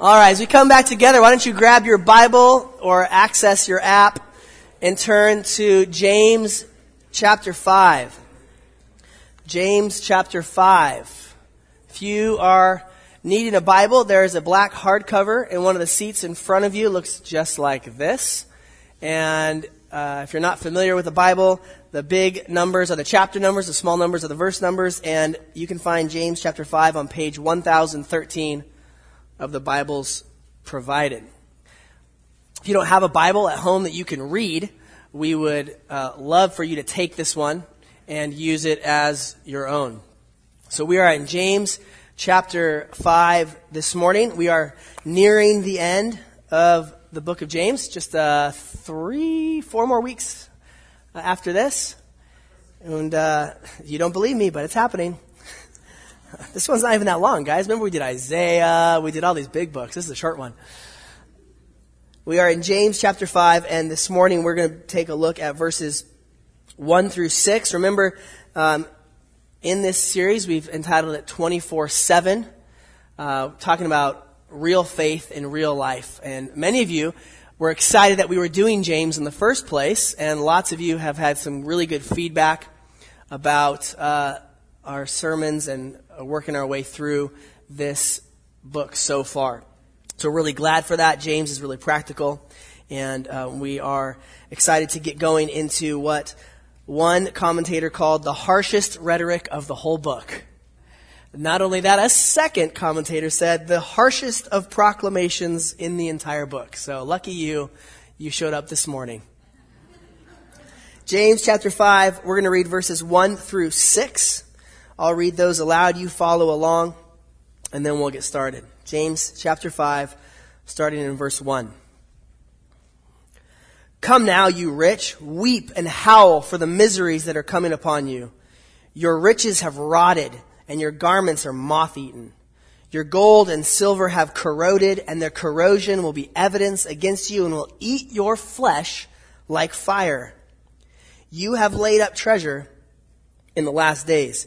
All right, as we come back together, why don't you grab your Bible or access your app and turn to James chapter 5. James chapter 5. If you are needing a Bible, there is a black hardcover in one of the seats in front of you. It looks just like this. And uh, if you're not familiar with the Bible, the big numbers are the chapter numbers, the small numbers are the verse numbers, and you can find James chapter 5 on page 1013 of the Bibles provided. If you don't have a Bible at home that you can read, we would uh, love for you to take this one and use it as your own. So we are in James chapter 5 this morning. We are nearing the end of the book of James, just uh, three, four more weeks after this. And uh, you don't believe me, but it's happening. This one's not even that long, guys. Remember we did Isaiah, we did all these big books. This is a short one. We are in James chapter 5, and this morning we're going to take a look at verses 1 through 6. Remember, um, in this series, we've entitled it 24 7, uh, talking about real faith in real life. And many of you were excited that we were doing James in the first place, and lots of you have had some really good feedback about uh, our sermons and working our way through this book so far. So we're really glad for that. James is really practical, and uh, we are excited to get going into what one commentator called the harshest rhetoric of the whole book. Not only that, a second commentator said the harshest of proclamations in the entire book. So lucky you, you showed up this morning. James chapter 5, we're going to read verses 1 through 6. I'll read those aloud. You follow along, and then we'll get started. James chapter 5, starting in verse 1. Come now, you rich, weep and howl for the miseries that are coming upon you. Your riches have rotted, and your garments are moth eaten. Your gold and silver have corroded, and their corrosion will be evidence against you and will eat your flesh like fire. You have laid up treasure in the last days.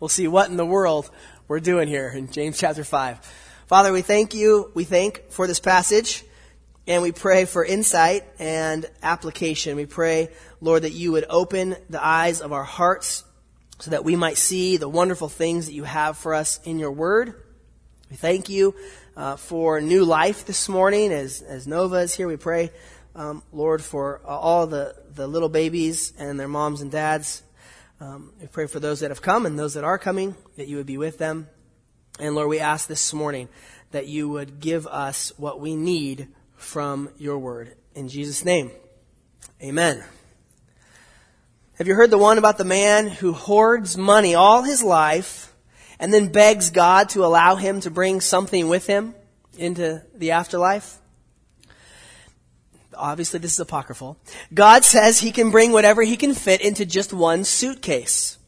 We'll see what in the world we're doing here in James chapter 5. Father, we thank you. We thank for this passage and we pray for insight and application. We pray, Lord, that you would open the eyes of our hearts so that we might see the wonderful things that you have for us in your word. We thank you uh, for new life this morning as, as Nova is here. We pray, um, Lord, for all the, the little babies and their moms and dads um, we pray for those that have come and those that are coming, that you would be with them. And Lord, we ask this morning that you would give us what we need from your word. In Jesus' name, amen. Have you heard the one about the man who hoards money all his life and then begs God to allow him to bring something with him into the afterlife? Obviously this is apocryphal. God says he can bring whatever he can fit into just one suitcase.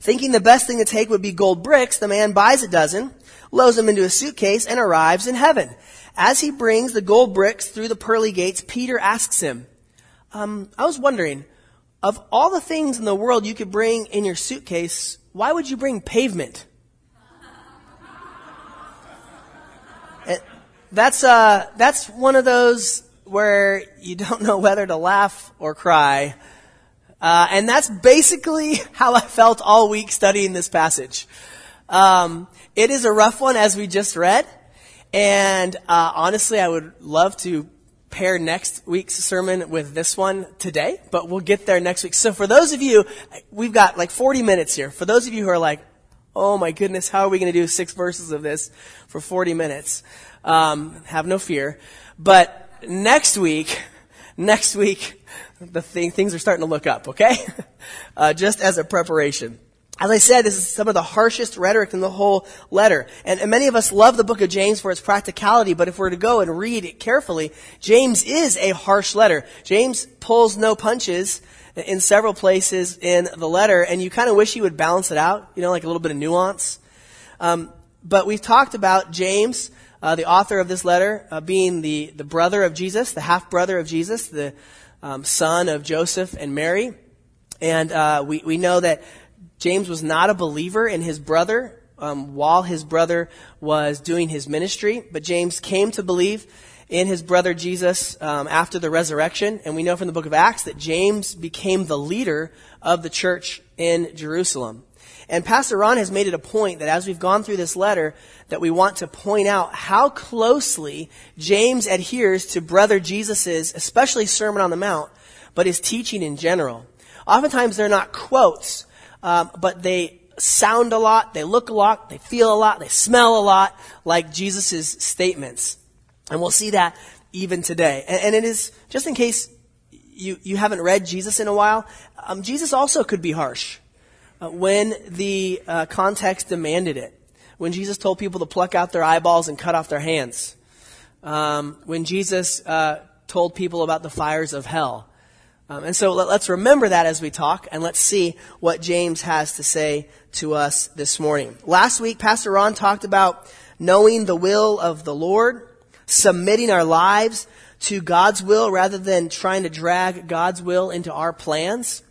Thinking the best thing to take would be gold bricks, the man buys a dozen, loads them into a suitcase, and arrives in heaven. As he brings the gold bricks through the pearly gates, Peter asks him, um, I was wondering, of all the things in the world you could bring in your suitcase, why would you bring pavement? that's uh, that's one of those where you don't know whether to laugh or cry. Uh, and that's basically how I felt all week studying this passage. Um, it is a rough one, as we just read. And uh, honestly, I would love to pair next week's sermon with this one today, but we'll get there next week. So for those of you, we've got like 40 minutes here. For those of you who are like, oh my goodness, how are we going to do six verses of this for 40 minutes? Um, have no fear. But next week, next week, the thing, things are starting to look up, okay? Uh, just as a preparation. As I said, this is some of the harshest rhetoric in the whole letter. And, and, many of us love the book of James for its practicality, but if we're to go and read it carefully, James is a harsh letter. James pulls no punches in several places in the letter, and you kind of wish he would balance it out, you know, like a little bit of nuance. Um, but we've talked about James, uh, the author of this letter, uh, being the, the brother of Jesus, the half brother of Jesus, the um, son of Joseph and Mary. And uh, we, we know that James was not a believer in his brother um, while his brother was doing his ministry, but James came to believe in his brother Jesus um, after the resurrection. And we know from the book of Acts that James became the leader of the church in Jerusalem. And Pastor Ron has made it a point that as we've gone through this letter, that we want to point out how closely James adheres to brother Jesus's, especially Sermon on the Mount, but his teaching in general. Oftentimes they're not quotes, um, but they sound a lot, they look a lot, they feel a lot, they smell a lot like Jesus' statements. And we'll see that even today. And, and, it is, just in case you, you haven't read Jesus in a while, um, Jesus also could be harsh uh, when the uh, context demanded it. When Jesus told people to pluck out their eyeballs and cut off their hands. Um, when Jesus uh, told people about the fires of hell. Um, and so let, us remember that as we talk, and let's see what James has to say to us this morning. Last week, Pastor Ron talked about knowing the will of the Lord, submitting our lives to God's will rather than trying to drag God's will into our plans.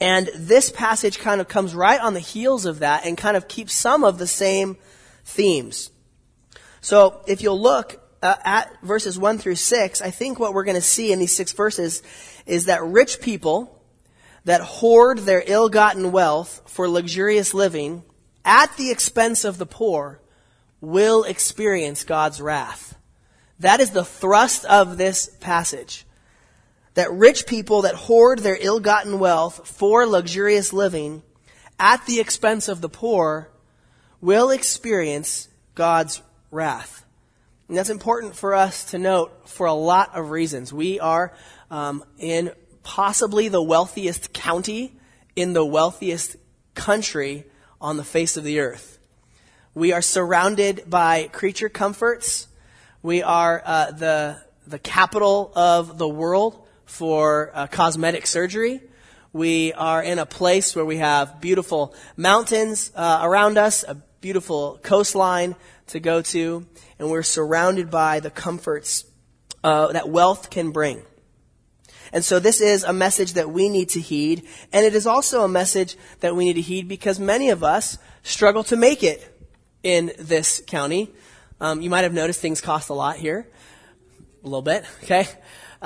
And this passage kind of comes right on the heels of that and kind of keeps some of the same themes. So if you'll look uh, at verses 1 through 6, I think what we're going to see in these six verses is that rich people that hoard their ill-gotten wealth for luxurious living at the expense of the poor will experience God's wrath. That is the thrust of this passage. That rich people that hoard their ill-gotten wealth for luxurious living at the expense of the poor will experience God's wrath. And that's important for us to note for a lot of reasons. We are um, in possibly the wealthiest county in the wealthiest country on the face of the earth. We are surrounded by creature comforts. We are uh, the the capital of the world for uh, cosmetic surgery. We are in a place where we have beautiful mountains uh, around us, a beautiful coastline to go to, and we're surrounded by the comforts uh, that wealth can bring. And so this is a message that we need to heed, and it is also a message that we need to heed because many of us struggle to make it in this county. Um, you might have noticed things cost a lot here, a little bit, okay?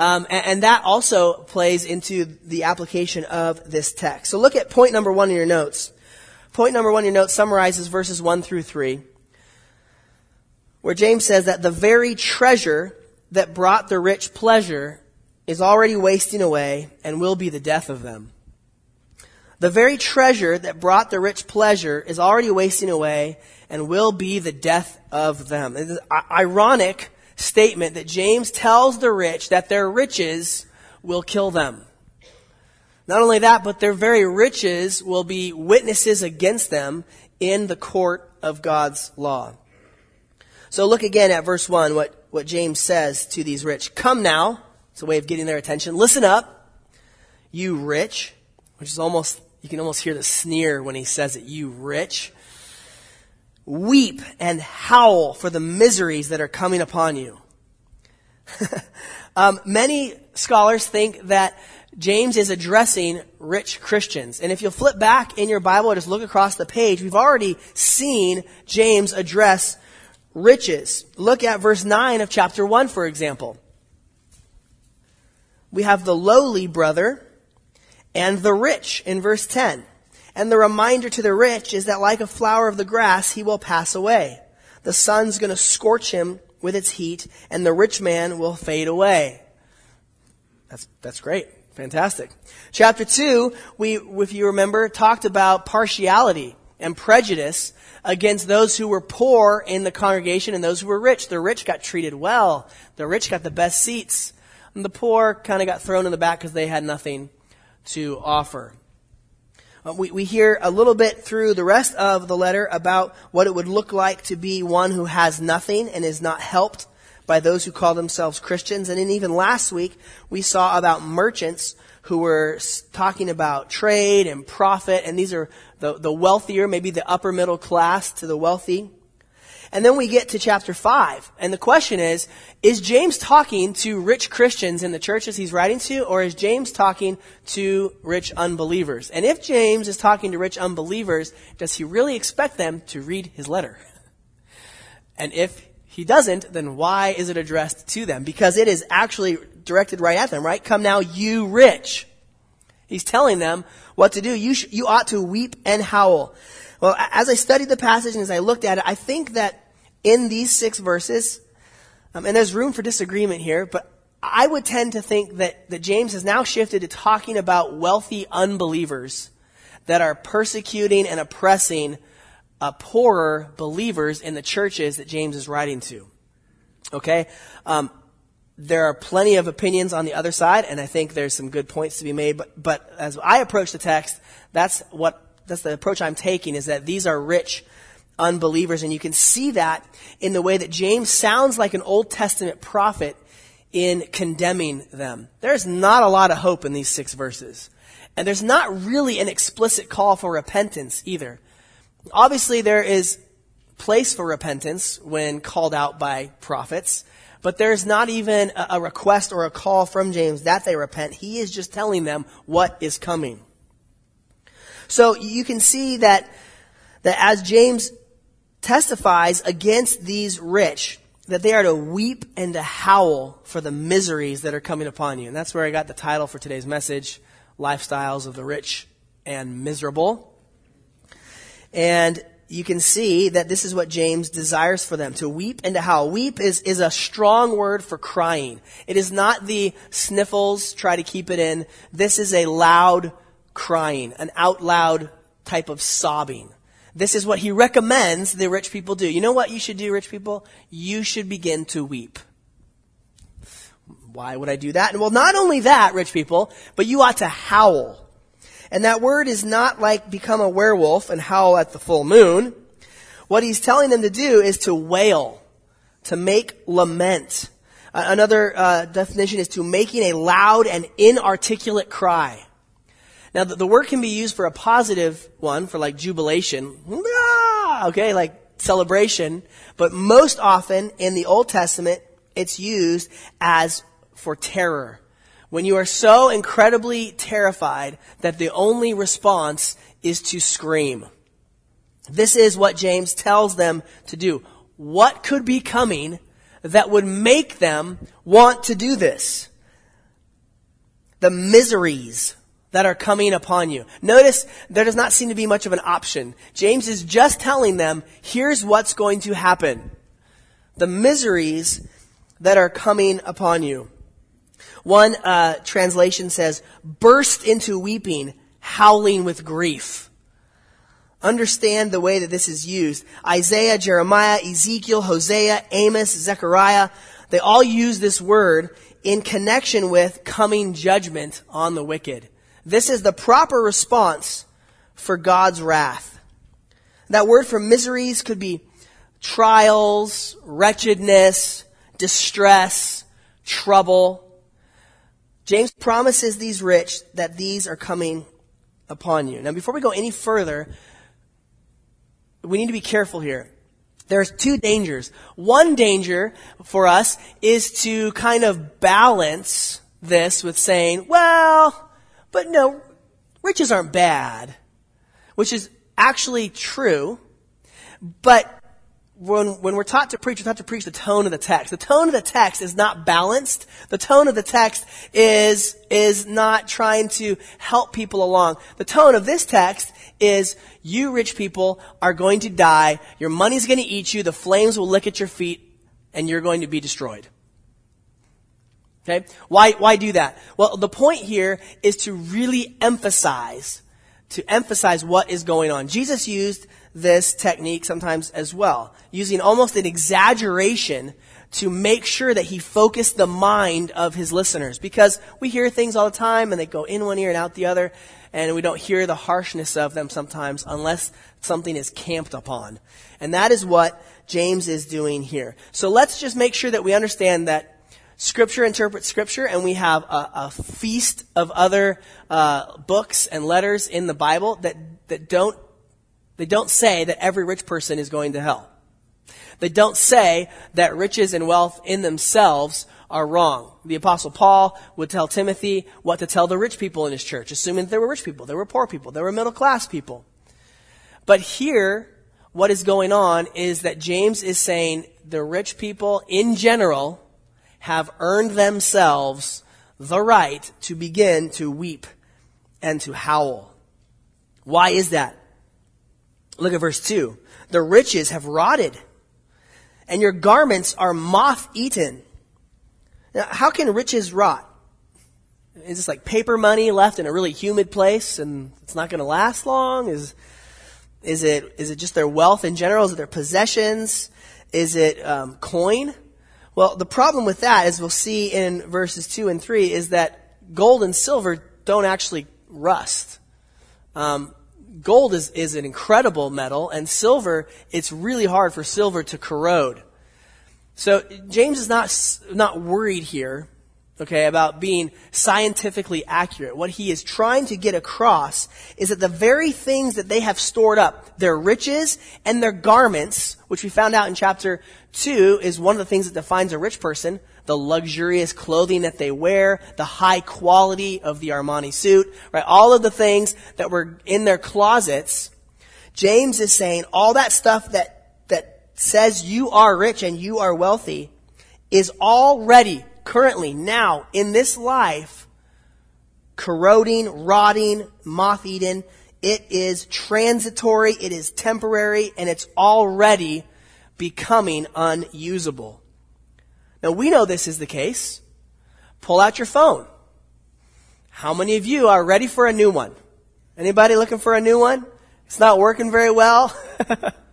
Um, and, and, that also plays into the application of this text. So look at point number one in your notes. Point number one in your notes summarizes verses one through three, where James says that the very treasure that brought the rich pleasure is already wasting away and will be the death of them. The very treasure that brought the rich pleasure is already wasting away and will be the death of them. It is ironic statement that James tells the rich that their riches will kill them. Not only that, but their very riches will be witnesses against them in the court of God's law. So look again at verse 1, what, what James says to these rich. Come now. It's a way of getting their attention. Listen up, you rich, which is almost, you can almost hear the sneer when he says it, you rich. Weep and howl for the miseries that are coming upon you. um, many scholars think that James is addressing rich Christians. And if you'll flip back in your Bible and just look across the page, we've already seen James address riches. Look at verse 9 of chapter 1, for example. We have the lowly brother and the rich in verse 10. And the reminder to the rich is that like a flower of the grass, he will pass away. The sun's going to scorch him with its heat, and the rich man will fade away. That's, that's great. Fantastic. Chapter 2, we, if you remember, talked about partiality and prejudice against those who were poor in the congregation and those who were rich. The rich got treated well. The rich got the best seats. And the poor kind of got thrown in the back because they had nothing to offer. Uh, we, we hear a little bit through the rest of the letter about what it would look like to be one who has nothing and is not helped by those who call themselves Christians. And then even last week, we saw about merchants who were talking about trade and profit, and these are the, the wealthier, maybe the upper middle class to the wealthy. And then we get to chapter 5, and the question is, is James talking to rich Christians in the churches he's writing to, or is James talking to rich unbelievers? And if James is talking to rich unbelievers, does he really expect them to read his letter? And if he doesn't, then why is it addressed to them? Because it is actually directed right at them, right? Come now, you rich. He's telling them what to do. You, sh- you ought to weep and howl. Well, as I studied the passage and as I looked at it, I think that in these six verses, um, and there's room for disagreement here, but I would tend to think that, that James has now shifted to talking about wealthy unbelievers that are persecuting and oppressing uh, poorer believers in the churches that James is writing to. Okay? Um, there are plenty of opinions on the other side, and I think there's some good points to be made. But, but as I approach the text, that's what that's the approach I'm taking is that these are rich unbelievers, and you can see that in the way that James sounds like an Old Testament prophet in condemning them. There's not a lot of hope in these six verses, and there's not really an explicit call for repentance either. Obviously, there is place for repentance when called out by prophets, but there's not even a request or a call from James that they repent. He is just telling them what is coming. So you can see that, that as James testifies against these rich, that they are to weep and to howl for the miseries that are coming upon you. And that's where I got the title for today's message, Lifestyles of the Rich and Miserable. And you can see that this is what James desires for them to weep and to howl. Weep is, is a strong word for crying. It is not the sniffles, try to keep it in. This is a loud crying, an out loud type of sobbing. This is what he recommends the rich people do. You know what you should do, rich people? You should begin to weep. Why would I do that? Well, not only that, rich people, but you ought to howl. And that word is not like become a werewolf and howl at the full moon. What he's telling them to do is to wail, to make lament. Another uh, definition is to making a loud and inarticulate cry. Now, the, the, word can be used for a positive one, for like jubilation, ah, okay, like celebration, but most often in the Old Testament, it's used as for terror when you are so incredibly terrified that the only response is to scream. This is what James tells them to do. What could be coming that would make them want to do this? The miseries that are coming upon you. Notice there does not seem to be much of an option. James is just telling them, here's what's going to happen. The miseries that are coming upon you. One uh, translation says, burst into weeping, howling with grief. Understand the way that this is used. Isaiah, Jeremiah, Ezekiel, Hosea, Amos, Zechariah, they all use this word in connection with coming judgment on the wicked. This is the proper response for God's wrath. That word for miseries could be trials, wretchedness, distress, trouble. James promises these rich that these are coming upon you. Now, before we go any further, we need to be careful here. There's two dangers. One danger for us is to kind of balance this with saying, well, but no, riches aren't bad, which is actually true, but when, when we're taught to preach, we're taught to preach the tone of the text. The tone of the text is not balanced. The tone of the text is, is not trying to help people along. The tone of this text is, you rich people are going to die, your money's going to eat you, the flames will lick at your feet, and you're going to be destroyed. Okay? Why, why do that? Well, the point here is to really emphasize, to emphasize what is going on. Jesus used this technique sometimes as well, using almost an exaggeration to make sure that he focused the mind of his listeners. Because we hear things all the time and they go in one ear and out the other, and we don't hear the harshness of them sometimes unless something is camped upon. And that is what James is doing here. So let's just make sure that we understand that Scripture interprets Scripture, and we have a, a feast of other uh, books and letters in the Bible that, that don't they don't say that every rich person is going to hell. They don't say that riches and wealth in themselves are wrong. The apostle Paul would tell Timothy what to tell the rich people in his church, assuming that there were rich people, there were poor people, there were middle class people. But here, what is going on is that James is saying the rich people in general have earned themselves the right to begin to weep and to howl. Why is that? Look at verse 2. The riches have rotted, and your garments are moth eaten. Now, how can riches rot? Is this like paper money left in a really humid place and it's not going to last long? Is, is it, is it just their wealth in general? Is it their possessions? Is it um, coin? Well, the problem with that, as we'll see in verses 2 and 3, is that gold and silver don't actually rust. Um, gold is, is an incredible metal, and silver, it's really hard for silver to corrode. So James is not, not worried here, okay, about being scientifically accurate. What he is trying to get across is that the very things that they have stored up, their riches and their garments, which we found out in chapter 2 is one of the things that defines a rich person, the luxurious clothing that they wear, the high quality of the Armani suit, right? All of the things that were in their closets. James is saying all that stuff that, that says you are rich and you are wealthy is already, currently, now, in this life, corroding, rotting, moth-eaten. It is transitory, it is temporary, and it's already becoming unusable. Now we know this is the case. Pull out your phone. How many of you are ready for a new one? Anybody looking for a new one? It's not working very well.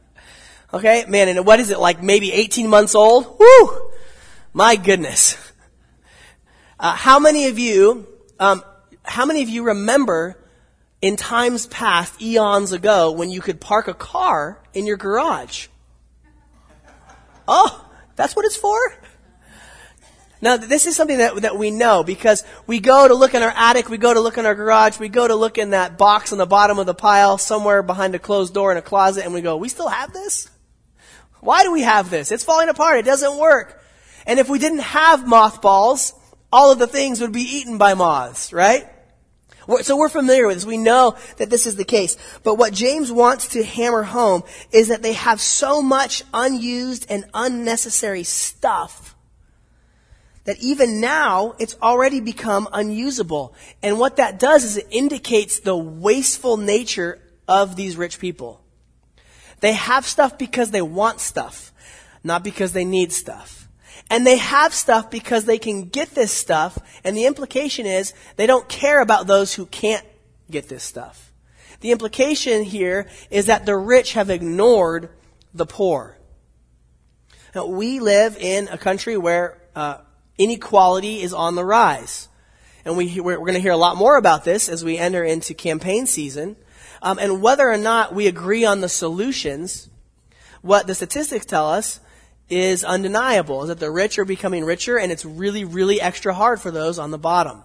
okay, man, and what is it like maybe 18 months old? Woo! My goodness. Uh, how many of you, um, how many of you remember in times past, eons ago, when you could park a car in your garage? Oh, that's what it's for? Now, this is something that, that we know because we go to look in our attic, we go to look in our garage, we go to look in that box on the bottom of the pile somewhere behind a closed door in a closet and we go, we still have this? Why do we have this? It's falling apart. It doesn't work. And if we didn't have mothballs, all of the things would be eaten by moths, right? So we're familiar with this. We know that this is the case. But what James wants to hammer home is that they have so much unused and unnecessary stuff that even now it's already become unusable. And what that does is it indicates the wasteful nature of these rich people. They have stuff because they want stuff, not because they need stuff. And they have stuff because they can get this stuff, and the implication is they don't care about those who can't get this stuff. The implication here is that the rich have ignored the poor. Now, we live in a country where uh, inequality is on the rise. And we, we're, going to hear a lot more about this as we enter into campaign season. Um, and whether or not we agree on the solutions, what the statistics tell us is undeniable, is that the rich are becoming richer and it's really, really extra hard for those on the bottom.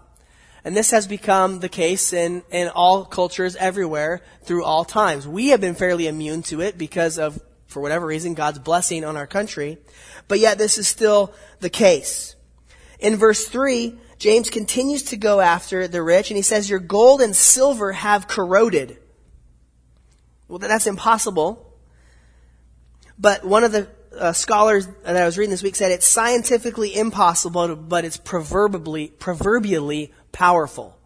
And this has become the case in, in all cultures everywhere through all times. We have been fairly immune to it because of, for whatever reason, God's blessing on our country. But yet this is still the case. In verse 3, James continues to go after the rich and he says, Your gold and silver have corroded. Well, that's impossible. But one of the uh, scholars that I was reading this week said it's scientifically impossible, but it's proverbially, proverbially powerful.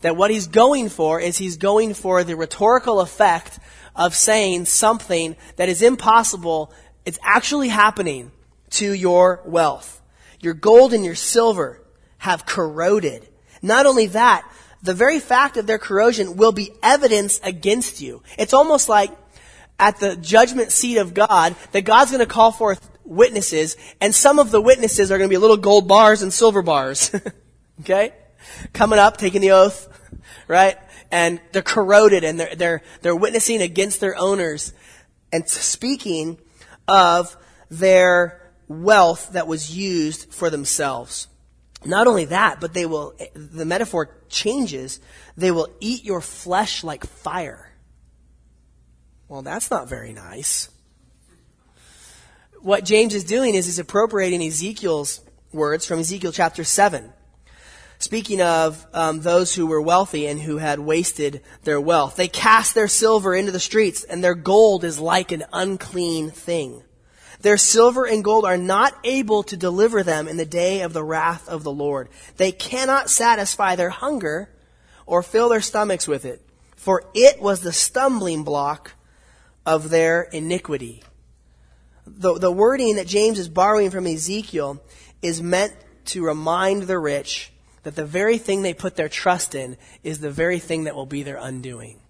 That what he's going for is he's going for the rhetorical effect of saying something that is impossible. It's actually happening to your wealth. Your gold and your silver have corroded. Not only that, the very fact of their corrosion will be evidence against you. It's almost like at the judgment seat of God that God's going to call forth witnesses, and some of the witnesses are going to be little gold bars and silver bars. okay? Coming up, taking the oath, right? And they're corroded and they're, they're, they're witnessing against their owners and speaking of their wealth that was used for themselves. Not only that, but they will, the metaphor changes, they will eat your flesh like fire. Well, that's not very nice. What James is doing is he's appropriating Ezekiel's words from Ezekiel chapter 7. Speaking of um, those who were wealthy and who had wasted their wealth, they cast their silver into the streets, and their gold is like an unclean thing. Their silver and gold are not able to deliver them in the day of the wrath of the Lord. They cannot satisfy their hunger or fill their stomachs with it, for it was the stumbling block of their iniquity. The, the wording that James is borrowing from Ezekiel is meant to remind the rich that the very thing they put their trust in is the very thing that will be their undoing.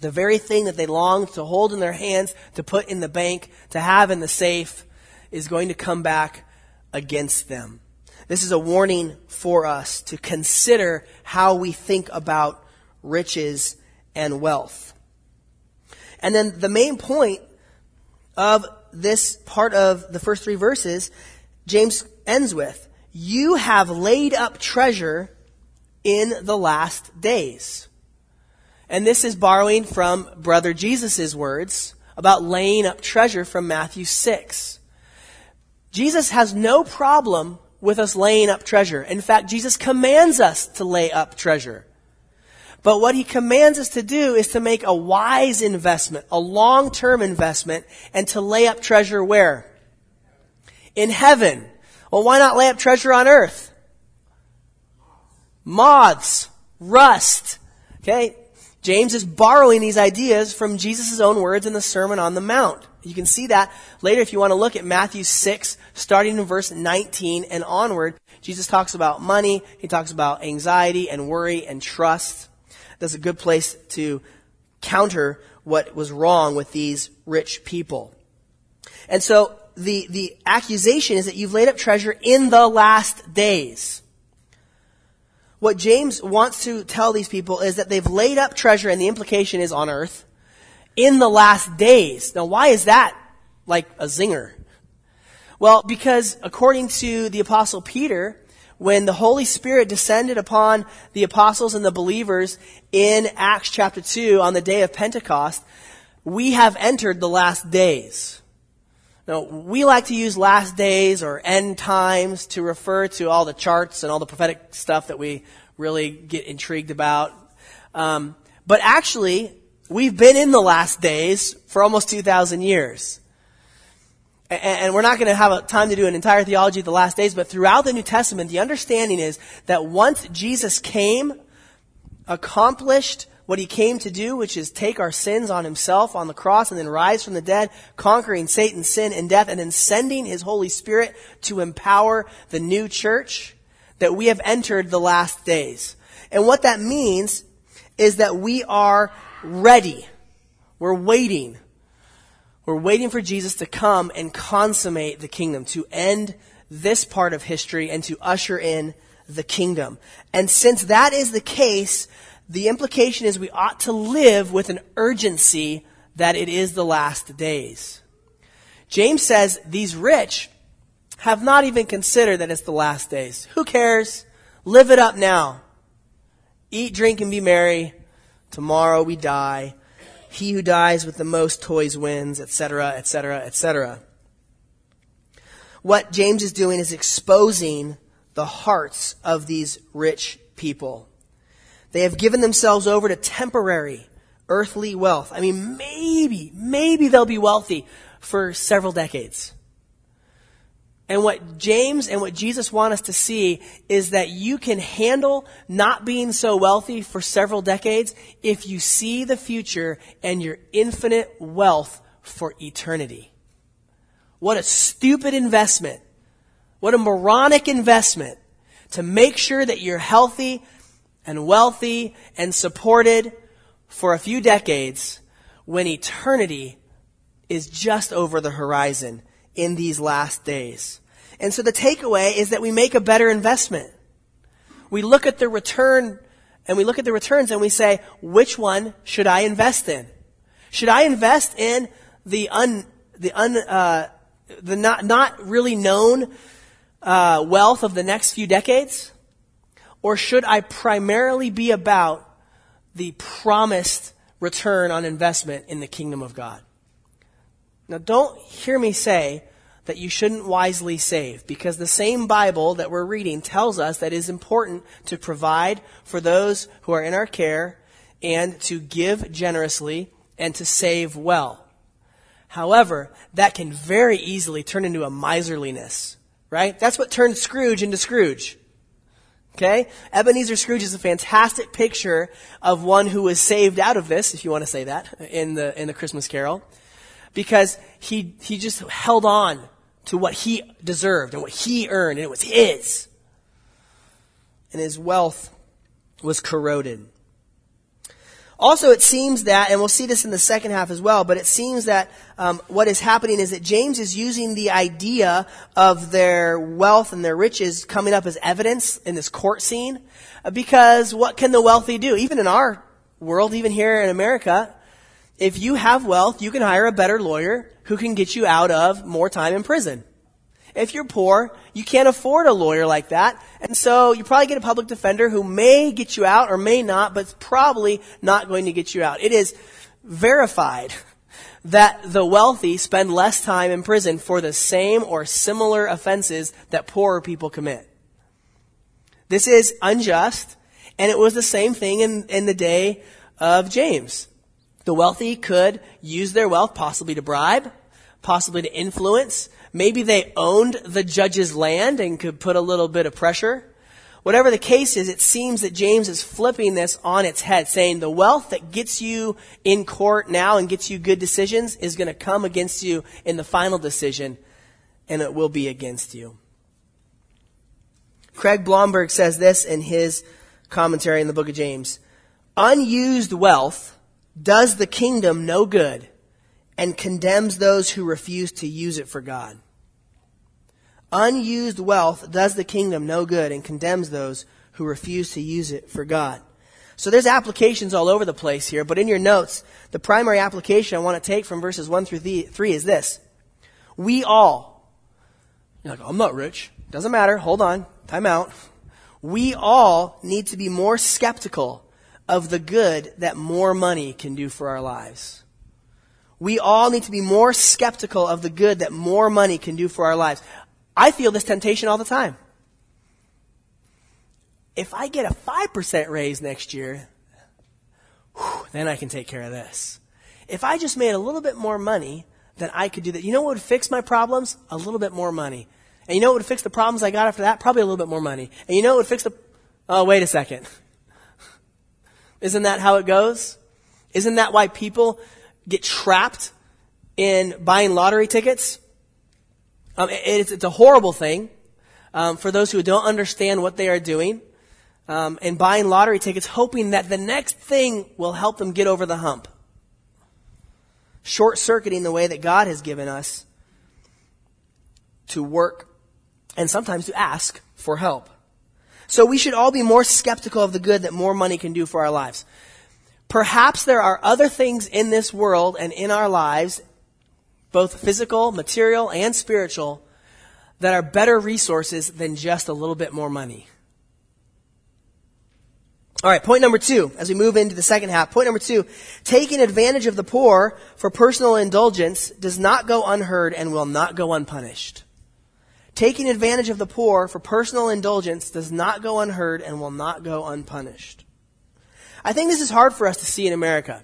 The very thing that they long to hold in their hands, to put in the bank, to have in the safe, is going to come back against them. This is a warning for us to consider how we think about riches and wealth. And then the main point of this part of the first three verses, James ends with, You have laid up treasure in the last days. And this is borrowing from brother Jesus' words about laying up treasure from Matthew 6. Jesus has no problem with us laying up treasure. In fact, Jesus commands us to lay up treasure. But what he commands us to do is to make a wise investment, a long-term investment, and to lay up treasure where? In heaven. Well, why not lay up treasure on earth? Moths, rust, okay? James is borrowing these ideas from Jesus' own words in the Sermon on the Mount. You can see that later if you want to look at Matthew 6, starting in verse 19 and onward. Jesus talks about money, he talks about anxiety and worry and trust. That's a good place to counter what was wrong with these rich people. And so the, the accusation is that you've laid up treasure in the last days what James wants to tell these people is that they've laid up treasure, and the implication is on earth, in the last days. Now, why is that like a zinger? Well, because according to the apostle Peter, when the Holy Spirit descended upon the apostles and the believers in Acts chapter 2 on the day of Pentecost, we have entered the last days. Now, we like to use last days or end times to refer to all the charts and all the prophetic stuff that we really get intrigued about. Um, but actually, we've been in the last days for almost 2,000 years. And, we're not going to have a time to do an entire theology of the last days, but throughout the New Testament, the understanding is that once Jesus came, accomplished what he came to do, which is take our sins on himself on the cross and then rise from the dead, conquering Satan, sin, and death, and then sending his Holy Spirit to empower the new church, that we have entered the last days. And what that means is that we are ready. We're waiting. We're waiting for Jesus to come and consummate the kingdom, to end this part of history and to usher in the kingdom. And since that is the case, the implication is we ought to live with an urgency that it is the last days. James says these rich have not even considered that it's the last days. Who cares? Live it up now. Eat, drink, and be merry. Tomorrow we die. He who dies with the most toys wins, etc., etc., etc. What James is doing is exposing the hearts of these rich people. They have given themselves over to temporary earthly wealth. I mean, maybe, maybe they'll be wealthy for several decades. And what James and what Jesus want us to see is that you can handle not being so wealthy for several decades if you see the future and your infinite wealth for eternity. What a stupid investment. What a moronic investment to make sure that you're healthy and wealthy and supported for a few decades when eternity is just over the horizon in these last days. And so the takeaway is that we make a better investment. We look at the return and we look at the returns and we say, which one should I invest in? Should I invest in the un, the un, uh, the not, not really known uh, wealth of the next few decades? Or should I primarily be about the promised return on investment in the kingdom of God? Now, don't hear me say that you shouldn't wisely save, because the same Bible that we're reading tells us that it is important to provide for those who are in our care and to give generously and to save well. However, that can very easily turn into a miserliness, right? That's what turned Scrooge into Scrooge. Okay? Ebenezer Scrooge is a fantastic picture of one who was saved out of this, if you want to say that, in the, in the Christmas Carol. Because he, he just held on to what he deserved and what he earned, and it was his. And his wealth was corroded. Also, it seems that, and we'll see this in the second half as well, but it seems that um, what is happening is that James is using the idea of their wealth and their riches coming up as evidence in this court scene. Because what can the wealthy do? Even in our world, even here in America, if you have wealth, you can hire a better lawyer who can get you out of more time in prison. If you're poor, you can't afford a lawyer like that. And so you probably get a public defender who may get you out or may not, but it's probably not going to get you out. It is verified that the wealthy spend less time in prison for the same or similar offenses that poorer people commit. This is unjust, and it was the same thing in, in the day of James. The wealthy could use their wealth possibly to bribe, possibly to influence. Maybe they owned the judge's land and could put a little bit of pressure. Whatever the case is, it seems that James is flipping this on its head, saying the wealth that gets you in court now and gets you good decisions is going to come against you in the final decision, and it will be against you. Craig Blomberg says this in his commentary in the book of James. Unused wealth does the kingdom no good and condemns those who refuse to use it for God. Unused wealth does the kingdom no good and condemns those who refuse to use it for God. So there's applications all over the place here, but in your notes, the primary application I want to take from verses 1 through 3 is this. We all, you're like, I'm not rich. Doesn't matter. Hold on. Time out. We all need to be more skeptical of the good that more money can do for our lives. We all need to be more skeptical of the good that more money can do for our lives. I feel this temptation all the time. If I get a 5% raise next year, whew, then I can take care of this. If I just made a little bit more money, then I could do that. You know what would fix my problems? A little bit more money. And you know what would fix the problems I got after that? Probably a little bit more money. And you know what would fix the, oh, wait a second. Isn't that how it goes? Isn't that why people get trapped in buying lottery tickets? Um, it's, it's, a horrible thing um, for those who don't understand what they are doing um, and buying lottery tickets, hoping that the next thing will help them get over the hump. Short circuiting the way that God has given us to work and sometimes to ask for help. So we should all be more skeptical of the good that more money can do for our lives. Perhaps there are other things in this world and in our lives, both physical, material, and spiritual, that are better resources than just a little bit more money. All right, point number two, as we move into the second half. Point number two, taking advantage of the poor for personal indulgence does not go unheard and will not go unpunished. Taking advantage of the poor for personal indulgence does not go unheard and will not go unpunished. I think this is hard for us to see in America.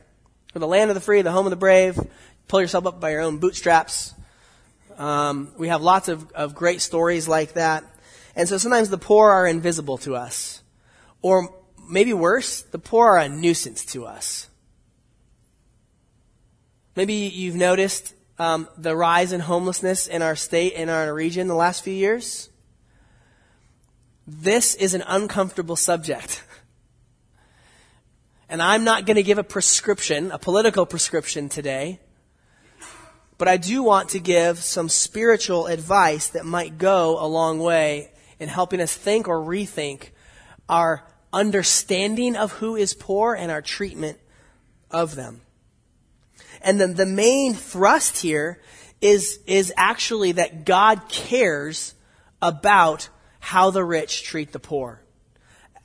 For the land of the free, the home of the brave, pull yourself up by your own bootstraps. Um, we have lots of, of great stories like that. And so sometimes the poor are invisible to us. Or maybe worse, the poor are a nuisance to us. Maybe you've noticed um, the rise in homelessness in our state and our region the last few years? This is an uncomfortable subject. And I'm not going to give a prescription, a political prescription today. but I do want to give some spiritual advice that might go a long way in helping us think or rethink our understanding of who is poor and our treatment of them. And the, the main thrust here is, is actually that God cares about how the rich treat the poor.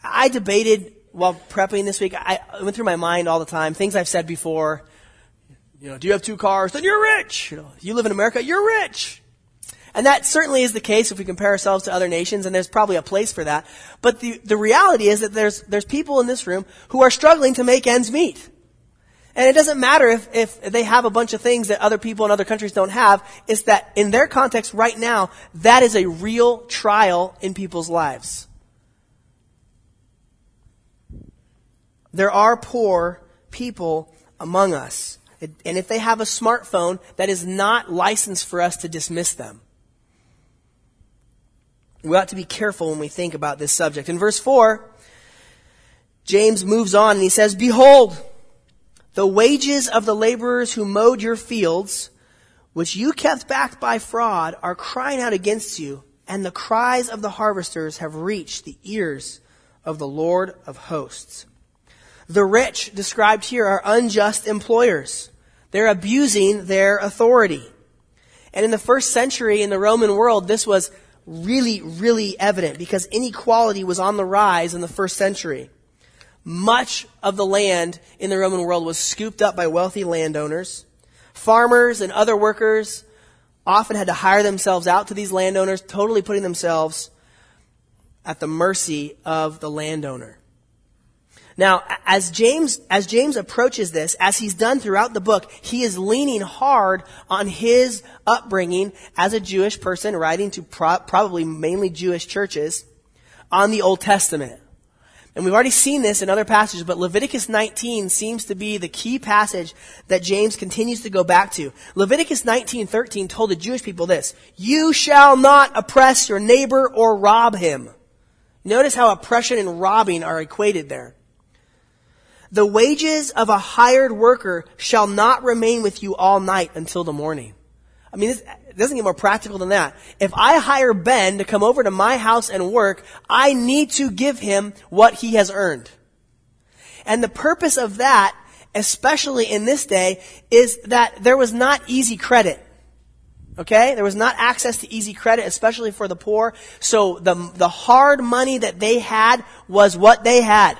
I debated while prepping this week, I went through my mind all the time, things I've said before. You know, do you have two cars? Then you're rich. You know, you live in America, you're rich. And that certainly is the case if we compare ourselves to other nations, and there's probably a place for that. But the, the reality is that there's, there's people in this room who are struggling to make ends meet. And it doesn't matter if, if they have a bunch of things that other people in other countries don't have. It's that in their context right now, that is a real trial in people's lives. There are poor people among us. And if they have a smartphone, that is not licensed for us to dismiss them. We ought to be careful when we think about this subject. In verse 4, James moves on and he says, Behold, the wages of the laborers who mowed your fields, which you kept back by fraud, are crying out against you, and the cries of the harvesters have reached the ears of the Lord of hosts. The rich described here are unjust employers. They're abusing their authority. And in the first century in the Roman world, this was really, really evident because inequality was on the rise in the first century. Much of the land in the Roman world was scooped up by wealthy landowners. Farmers and other workers often had to hire themselves out to these landowners, totally putting themselves at the mercy of the landowner. Now, as James, as James approaches this, as he's done throughout the book, he is leaning hard on his upbringing as a Jewish person writing to pro- probably mainly Jewish churches on the Old Testament. And we've already seen this in other passages, but Leviticus 19 seems to be the key passage that James continues to go back to. Leviticus 19:13 told the Jewish people this, "You shall not oppress your neighbor or rob him." Notice how oppression and robbing are equated there. The wages of a hired worker shall not remain with you all night until the morning. I mean, it doesn't get more practical than that. If I hire Ben to come over to my house and work, I need to give him what he has earned. And the purpose of that, especially in this day, is that there was not easy credit. Okay? There was not access to easy credit, especially for the poor. So the, the hard money that they had was what they had.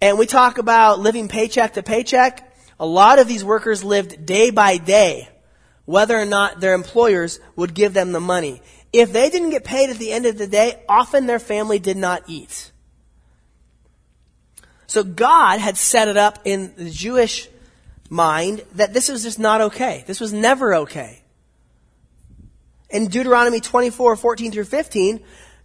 And we talk about living paycheck to paycheck. A lot of these workers lived day by day, whether or not their employers would give them the money. If they didn't get paid at the end of the day, often their family did not eat. So God had set it up in the Jewish mind that this was just not okay. This was never okay. In Deuteronomy 24, 14 through 15,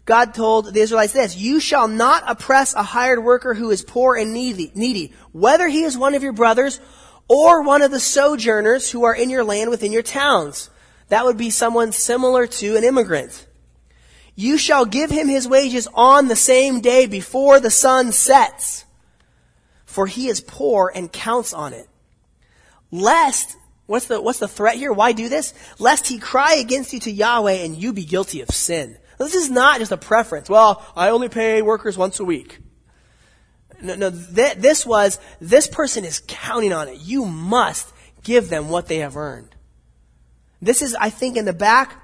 God told the Israelites this, you shall not oppress a hired worker who is poor and needy, needy, whether he is one of your brothers or one of the sojourners who are in your land within your towns. That would be someone similar to an immigrant. You shall give him his wages on the same day before the sun sets, for he is poor and counts on it. Lest, what's the, what's the threat here? Why do this? Lest he cry against you to Yahweh and you be guilty of sin. This is not just a preference. Well, I only pay workers once a week. No, no, th- this was, this person is counting on it. You must give them what they have earned. This is, I think, in the back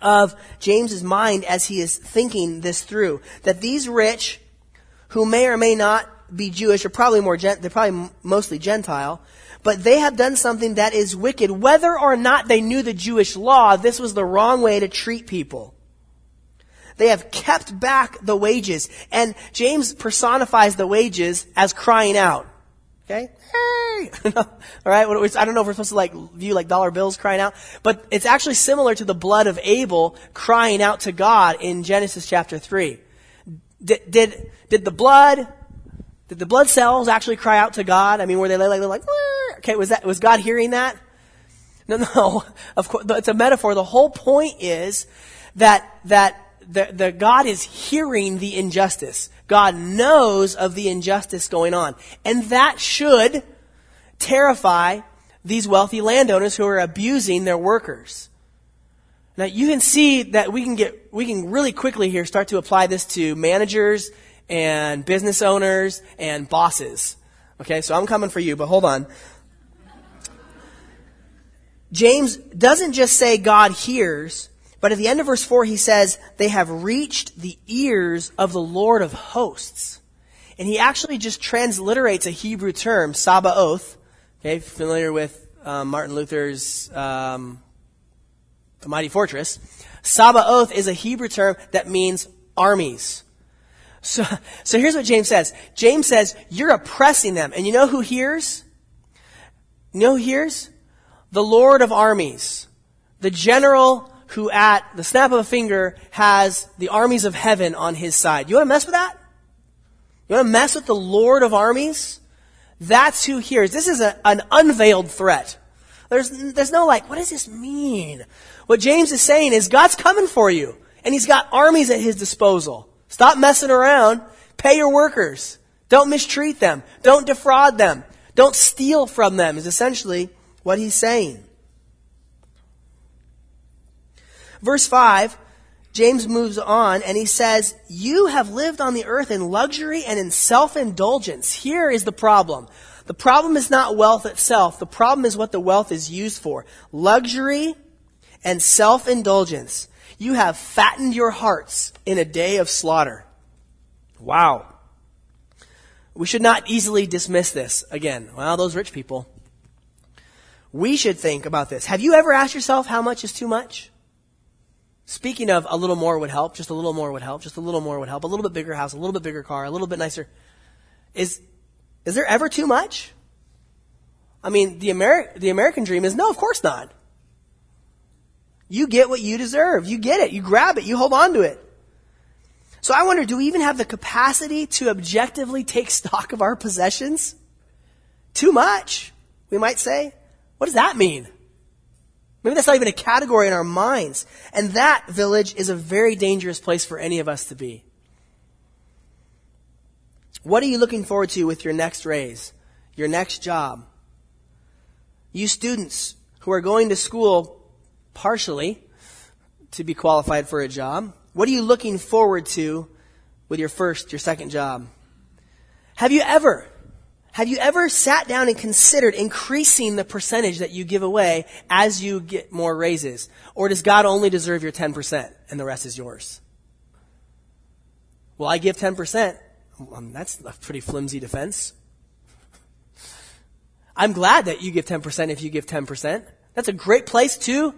of James's mind as he is thinking this through. That these rich, who may or may not be Jewish, are probably more, they're probably mostly Gentile, but they have done something that is wicked. Whether or not they knew the Jewish law, this was the wrong way to treat people. They have kept back the wages. And James personifies the wages as crying out. Okay? Hey! All right? I don't know if we're supposed to like view like dollar bills crying out, but it's actually similar to the blood of Abel crying out to God in Genesis chapter 3. Did, did, did the blood, did the blood cells actually cry out to God? I mean, were they like, they're like, okay, was that, was God hearing that? No, no. Of course, it's a metaphor. The whole point is that, that the, the God is hearing the injustice. God knows of the injustice going on. And that should terrify these wealthy landowners who are abusing their workers. Now you can see that we can get, we can really quickly here start to apply this to managers and business owners and bosses. Okay, so I'm coming for you, but hold on. James doesn't just say God hears, but at the end of verse 4 he says, they have reached the ears of the Lord of hosts. And he actually just transliterates a Hebrew term, Sabaoth. Okay, familiar with um, Martin Luther's um, The Mighty Fortress. Sabaoth is a Hebrew term that means armies. So, so here's what James says. James says, you're oppressing them. And you know who hears? You know who hears? The Lord of armies. The general who at the snap of a finger has the armies of heaven on his side. You want to mess with that? You want to mess with the Lord of armies? That's who hears. This is a, an unveiled threat. There's, there's no like, what does this mean? What James is saying is God's coming for you. And he's got armies at his disposal. Stop messing around. Pay your workers. Don't mistreat them. Don't defraud them. Don't steal from them is essentially what he's saying. Verse 5, James moves on and he says, You have lived on the earth in luxury and in self-indulgence. Here is the problem. The problem is not wealth itself. The problem is what the wealth is used for. Luxury and self-indulgence. You have fattened your hearts in a day of slaughter. Wow. We should not easily dismiss this. Again, well, those rich people. We should think about this. Have you ever asked yourself how much is too much? Speaking of a little more would help, just a little more would help, just a little more would help, a little bit bigger house, a little bit bigger car, a little bit nicer. Is, is there ever too much? I mean, the, Ameri- the American dream is no, of course not. You get what you deserve. You get it. You grab it. You hold on to it. So I wonder, do we even have the capacity to objectively take stock of our possessions? Too much, we might say. What does that mean? Maybe that's not even a category in our minds. And that village is a very dangerous place for any of us to be. What are you looking forward to with your next raise? Your next job? You students who are going to school partially to be qualified for a job. What are you looking forward to with your first, your second job? Have you ever, have you ever sat down and considered increasing the percentage that you give away as you get more raises? Or does God only deserve your 10% and the rest is yours? Well, I give 10%. Um, that's a pretty flimsy defense. I'm glad that you give 10% if you give 10%. That's a great place to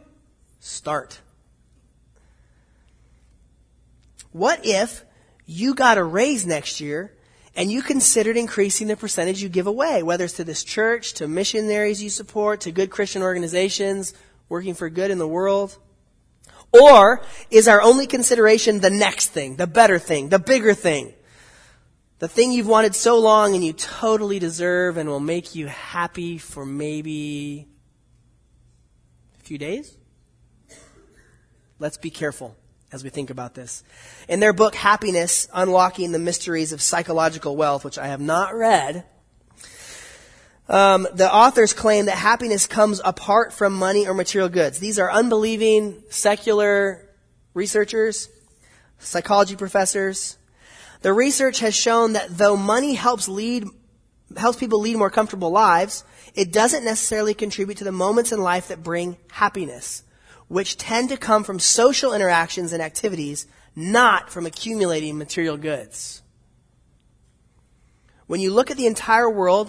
start. What if you got a raise next year and you considered increasing the percentage you give away, whether it's to this church, to missionaries you support, to good Christian organizations, working for good in the world? Or is our only consideration the next thing, the better thing, the bigger thing? The thing you've wanted so long and you totally deserve and will make you happy for maybe a few days? Let's be careful as we think about this. In their book, Happiness Unlocking the Mysteries of Psychological Wealth, which I have not read, um, the authors claim that happiness comes apart from money or material goods. These are unbelieving secular researchers, psychology professors. The research has shown that though money helps lead helps people lead more comfortable lives, it doesn't necessarily contribute to the moments in life that bring happiness which tend to come from social interactions and activities, not from accumulating material goods. When you look at the entire world,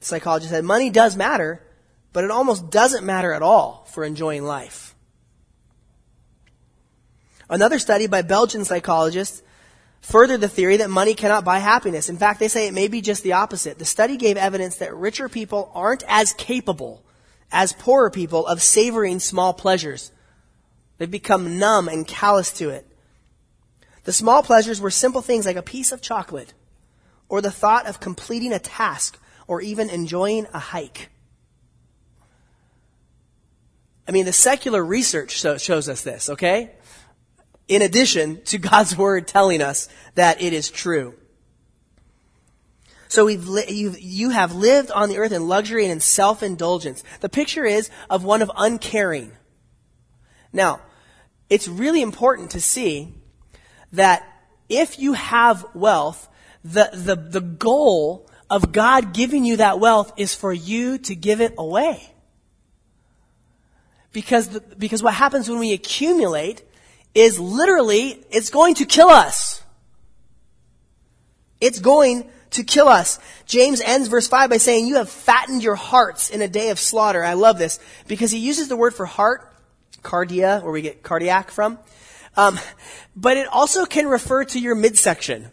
the psychologists said money does matter, but it almost doesn't matter at all for enjoying life. Another study by Belgian psychologists furthered the theory that money cannot buy happiness. In fact, they say it may be just the opposite. The study gave evidence that richer people aren't as capable as poorer people of savoring small pleasures. They've become numb and callous to it. The small pleasures were simple things like a piece of chocolate, or the thought of completing a task, or even enjoying a hike. I mean, the secular research shows us this, okay? In addition to God's Word telling us that it is true. So we've li- you've, you have lived on the earth in luxury and in self-indulgence. The picture is of one of uncaring. Now, it's really important to see that if you have wealth, the, the, the goal of God giving you that wealth is for you to give it away. Because, the, because what happens when we accumulate is literally, it's going to kill us. It's going to kill us. James ends verse 5 by saying, You have fattened your hearts in a day of slaughter. I love this because he uses the word for heart, cardia, where we get cardiac from. Um, but it also can refer to your midsection.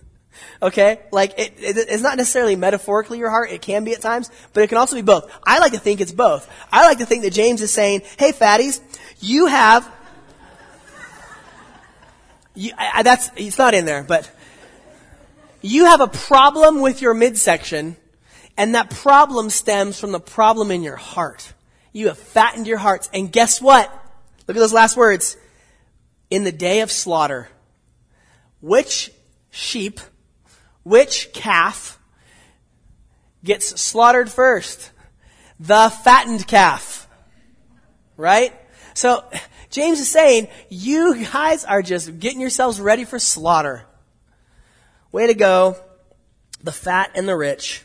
okay? Like, it, it, it's not necessarily metaphorically your heart. It can be at times, but it can also be both. I like to think it's both. I like to think that James is saying, hey, fatties, you have, you, I, that's, it's not in there, but you have a problem with your midsection, and that problem stems from the problem in your heart. You have fattened your hearts, and guess what? Look at those last words. In the day of slaughter, which sheep, which calf gets slaughtered first? The fattened calf. Right? So, James is saying, you guys are just getting yourselves ready for slaughter. Way to go, the fat and the rich.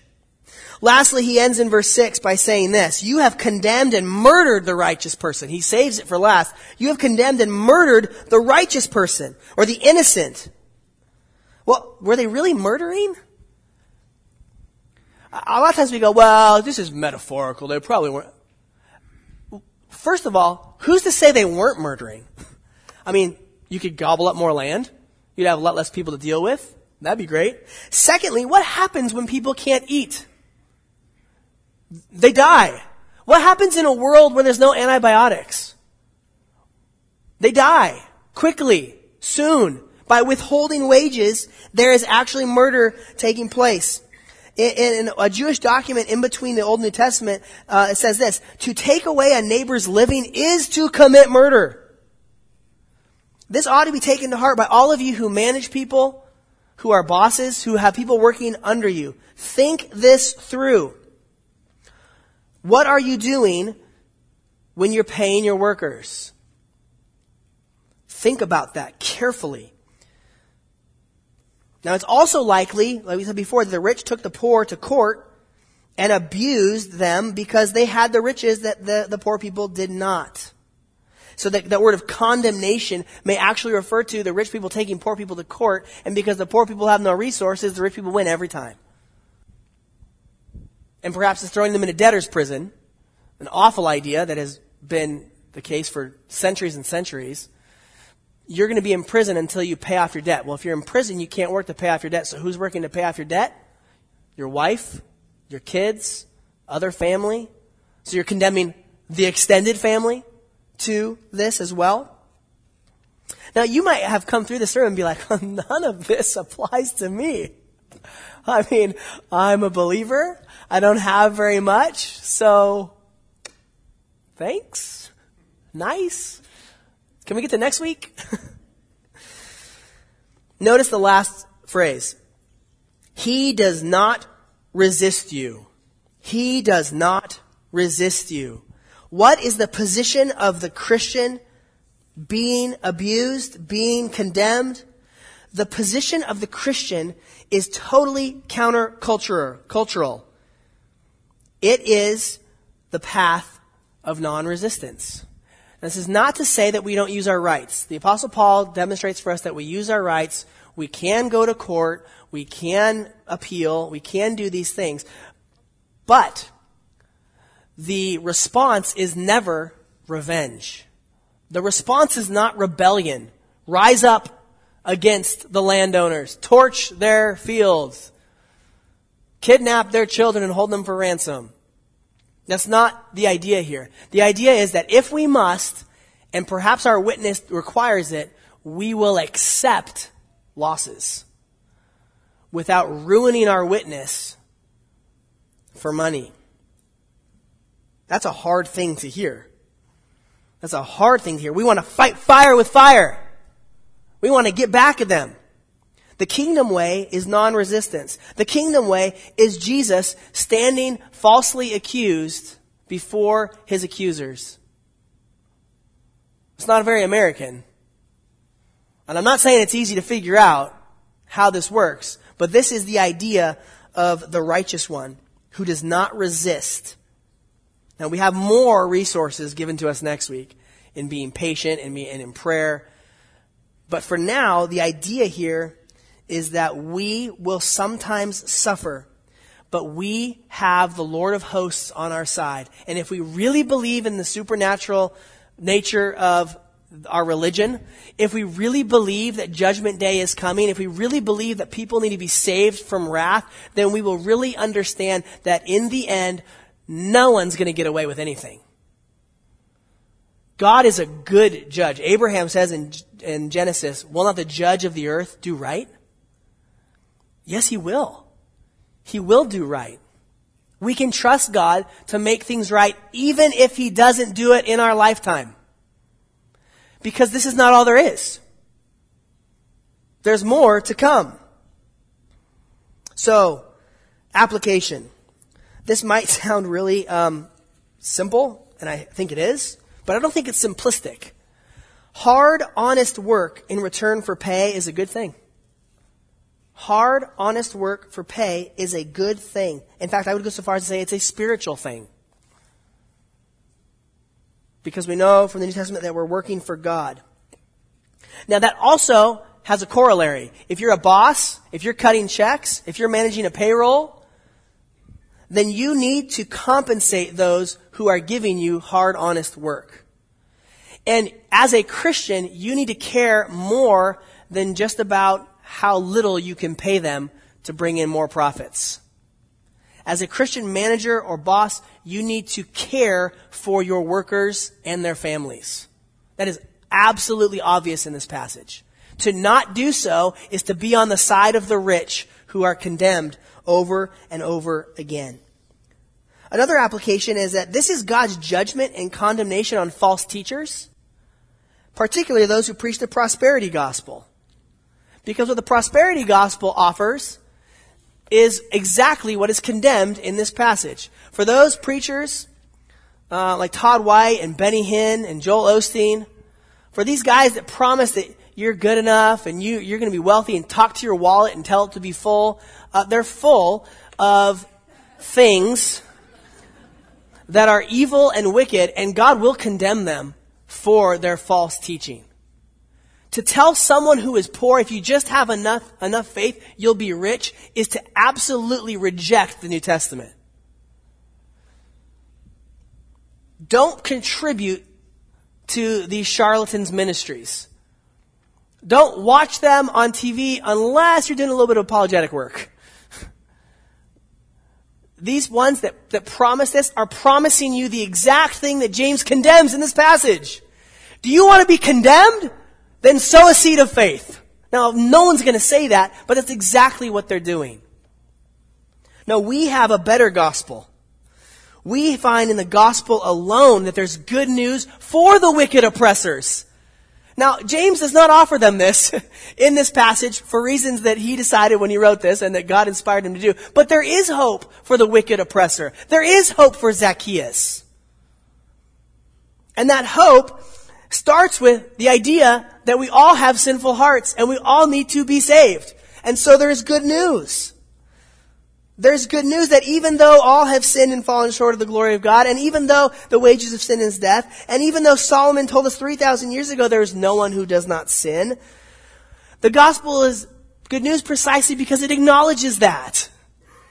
Lastly, he ends in verse 6 by saying this, You have condemned and murdered the righteous person. He saves it for last. You have condemned and murdered the righteous person, or the innocent. Well, were they really murdering? A lot of times we go, well, this is metaphorical. They probably weren't. First of all, who's to say they weren't murdering? I mean, you could gobble up more land. You'd have a lot less people to deal with. That'd be great. Secondly, what happens when people can't eat? They die. What happens in a world where there's no antibiotics? They die quickly, soon. By withholding wages, there is actually murder taking place. In, in a Jewish document in between the Old and New Testament, uh, it says this: "To take away a neighbor's living is to commit murder." This ought to be taken to heart by all of you who manage people, who are bosses, who have people working under you. Think this through. What are you doing when you're paying your workers? Think about that carefully. Now it's also likely, like we said before, that the rich took the poor to court and abused them because they had the riches that the, the poor people did not. So that, that word of condemnation may actually refer to the rich people taking poor people to court, and because the poor people have no resources, the rich people win every time. And perhaps it's throwing them in a debtor's prison, an awful idea that has been the case for centuries and centuries. You're going to be in prison until you pay off your debt. Well, if you're in prison, you can't work to pay off your debt. So who's working to pay off your debt? Your wife, your kids, other family. So you're condemning the extended family to this as well? Now, you might have come through the sermon and be like, none of this applies to me. I mean, I'm a believer. I don't have very much, so thanks. Nice. Can we get to next week? Notice the last phrase. He does not resist you. He does not resist you. What is the position of the Christian being abused, being condemned? The position of the Christian is totally countercultural. Cultural. It is the path of non-resistance. This is not to say that we don't use our rights. The apostle Paul demonstrates for us that we use our rights. We can go to court. We can appeal. We can do these things. But the response is never revenge. The response is not rebellion. Rise up against the landowners. Torch their fields. Kidnap their children and hold them for ransom. That's not the idea here. The idea is that if we must, and perhaps our witness requires it, we will accept losses without ruining our witness for money. That's a hard thing to hear. That's a hard thing to hear. We want to fight fire with fire. We want to get back at them. The kingdom way is non-resistance. The kingdom way is Jesus standing falsely accused before his accusers. It's not very American. And I'm not saying it's easy to figure out how this works, but this is the idea of the righteous one who does not resist. Now we have more resources given to us next week in being patient and in prayer. But for now, the idea here is that we will sometimes suffer, but we have the Lord of hosts on our side. And if we really believe in the supernatural nature of our religion, if we really believe that judgment day is coming, if we really believe that people need to be saved from wrath, then we will really understand that in the end, no one's going to get away with anything. God is a good judge. Abraham says in, in Genesis, will not the judge of the earth do right? Yes, he will. He will do right. We can trust God to make things right even if he doesn't do it in our lifetime. Because this is not all there is. There's more to come. So, application. This might sound really um, simple, and I think it is, but I don't think it's simplistic. Hard, honest work in return for pay is a good thing. Hard, honest work for pay is a good thing. In fact, I would go so far as to say it's a spiritual thing. Because we know from the New Testament that we're working for God. Now that also has a corollary. If you're a boss, if you're cutting checks, if you're managing a payroll, then you need to compensate those who are giving you hard, honest work. And as a Christian, you need to care more than just about how little you can pay them to bring in more profits. As a Christian manager or boss, you need to care for your workers and their families. That is absolutely obvious in this passage. To not do so is to be on the side of the rich who are condemned over and over again. Another application is that this is God's judgment and condemnation on false teachers, particularly those who preach the prosperity gospel. Because what the prosperity gospel offers is exactly what is condemned in this passage. For those preachers uh, like Todd White and Benny Hinn and Joel Osteen, for these guys that promise that you're good enough and you, you're going to be wealthy and talk to your wallet and tell it to be full, uh, they're full of things that are evil and wicked, and God will condemn them for their false teaching. To tell someone who is poor, if you just have enough, enough faith, you'll be rich, is to absolutely reject the New Testament. Don't contribute to these charlatans' ministries. Don't watch them on TV unless you're doing a little bit of apologetic work. These ones that, that promise this are promising you the exact thing that James condemns in this passage. Do you want to be condemned? Then sow a seed of faith. Now, no one's going to say that, but that's exactly what they're doing. No, we have a better gospel. We find in the gospel alone that there's good news for the wicked oppressors. Now, James does not offer them this in this passage for reasons that he decided when he wrote this and that God inspired him to do. But there is hope for the wicked oppressor. There is hope for Zacchaeus. And that hope starts with the idea that we all have sinful hearts and we all need to be saved. And so there is good news. There's good news that even though all have sinned and fallen short of the glory of God, and even though the wages of sin is death, and even though Solomon told us 3,000 years ago there is no one who does not sin, the gospel is good news precisely because it acknowledges that.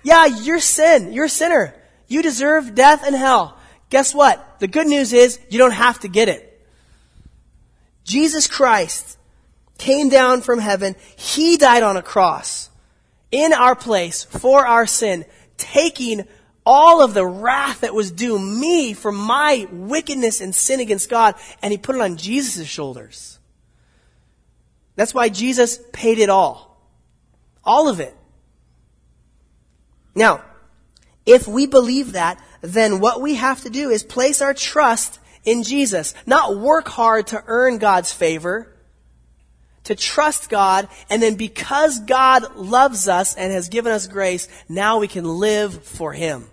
Yeah, you're sin. You're a sinner. You deserve death and hell. Guess what? The good news is you don't have to get it. Jesus Christ came down from heaven. He died on a cross in our place for our sin, taking all of the wrath that was due me for my wickedness and sin against God, and he put it on Jesus' shoulders. That's why Jesus paid it all. All of it. Now, if we believe that, then what we have to do is place our trust in Jesus. Not work hard to earn God's favor, to trust God, and then because God loves us and has given us grace, now we can live for Him.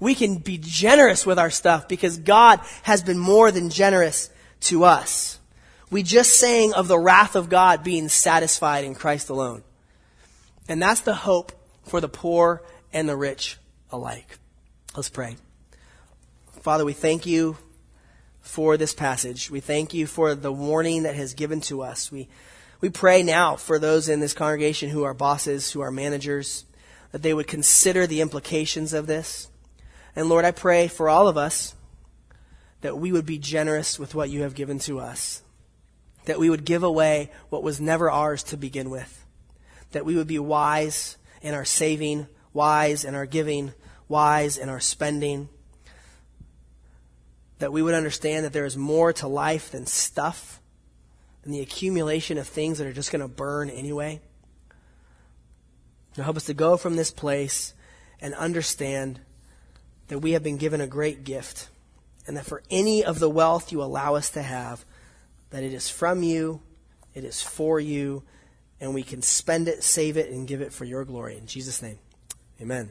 We can be generous with our stuff because God has been more than generous to us. We just sang of the wrath of God being satisfied in Christ alone. And that's the hope for the poor and the rich alike. Let's pray. Father, we thank you for this passage. We thank you for the warning that has given to us. We, we pray now for those in this congregation who are bosses, who are managers, that they would consider the implications of this. And Lord, I pray for all of us that we would be generous with what you have given to us, that we would give away what was never ours to begin with, that we would be wise in our saving, wise in our giving, wise in our spending, that we would understand that there is more to life than stuff, than the accumulation of things that are just going to burn anyway. To help us to go from this place and understand that we have been given a great gift, and that for any of the wealth you allow us to have, that it is from you, it is for you, and we can spend it, save it, and give it for your glory. In Jesus' name, amen.